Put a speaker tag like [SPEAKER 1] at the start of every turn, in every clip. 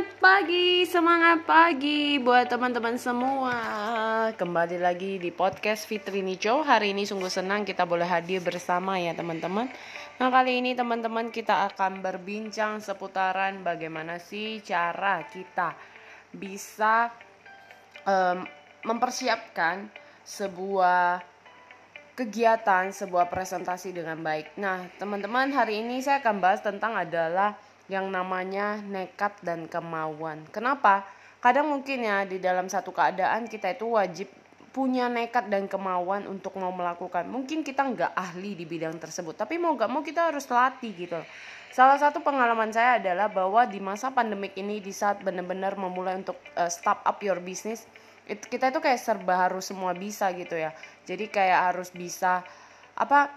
[SPEAKER 1] Semangat pagi, semangat pagi buat teman-teman semua. Kembali lagi di podcast Fitri Nico. Hari ini sungguh senang kita boleh hadir bersama ya teman-teman. Nah kali ini teman-teman kita akan berbincang seputaran bagaimana sih cara kita bisa um, mempersiapkan sebuah kegiatan, sebuah presentasi dengan baik. Nah teman-teman hari ini saya akan bahas tentang adalah yang namanya nekat dan kemauan. Kenapa? Kadang mungkin ya di dalam satu keadaan kita itu wajib punya nekat dan kemauan untuk mau melakukan. Mungkin kita nggak ahli di bidang tersebut, tapi mau nggak mau kita harus latih gitu. Salah satu pengalaman saya adalah bahwa di masa pandemik ini di saat benar-benar memulai untuk uh, start up your business, it, kita itu kayak serba harus semua bisa gitu ya. Jadi kayak harus bisa apa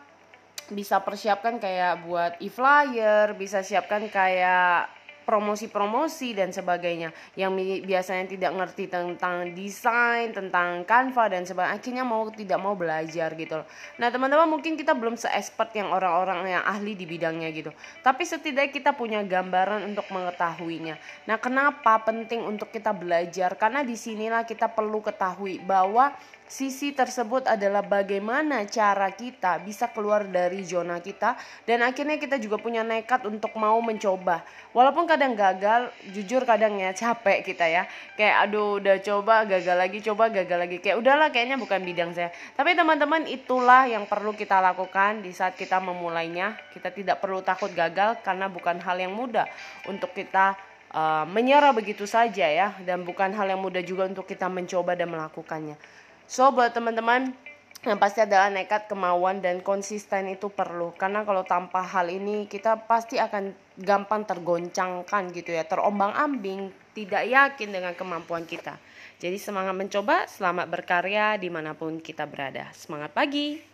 [SPEAKER 1] bisa persiapkan kayak buat e-flyer, bisa siapkan kayak promosi-promosi dan sebagainya yang biasanya tidak ngerti tentang desain, tentang Canva dan sebagainya akhirnya mau tidak mau belajar gitu loh. Nah, teman-teman mungkin kita belum se-expert yang orang-orang yang ahli di bidangnya gitu. Tapi setidaknya kita punya gambaran untuk mengetahuinya. Nah, kenapa penting untuk kita belajar? Karena di sinilah kita perlu ketahui bahwa sisi tersebut adalah bagaimana cara kita bisa keluar dari zona kita dan akhirnya kita juga punya nekat untuk mau mencoba walaupun kadang gagal jujur kadang ya capek kita ya. Kayak aduh udah coba gagal lagi coba gagal lagi. Kayak udahlah kayaknya bukan bidang saya. Tapi teman-teman itulah yang perlu kita lakukan di saat kita memulainya. Kita tidak perlu takut gagal karena bukan hal yang mudah untuk kita uh, menyerah begitu saja ya. Dan bukan hal yang mudah juga untuk kita mencoba dan melakukannya. So buat teman-teman yang pasti adalah nekat, kemauan dan konsisten itu perlu. Karena kalau tanpa hal ini kita pasti akan gampang tergoncangkan gitu ya, terombang-ambing, tidak yakin dengan kemampuan kita. Jadi semangat mencoba, selamat berkarya di mana pun kita berada. Semangat pagi!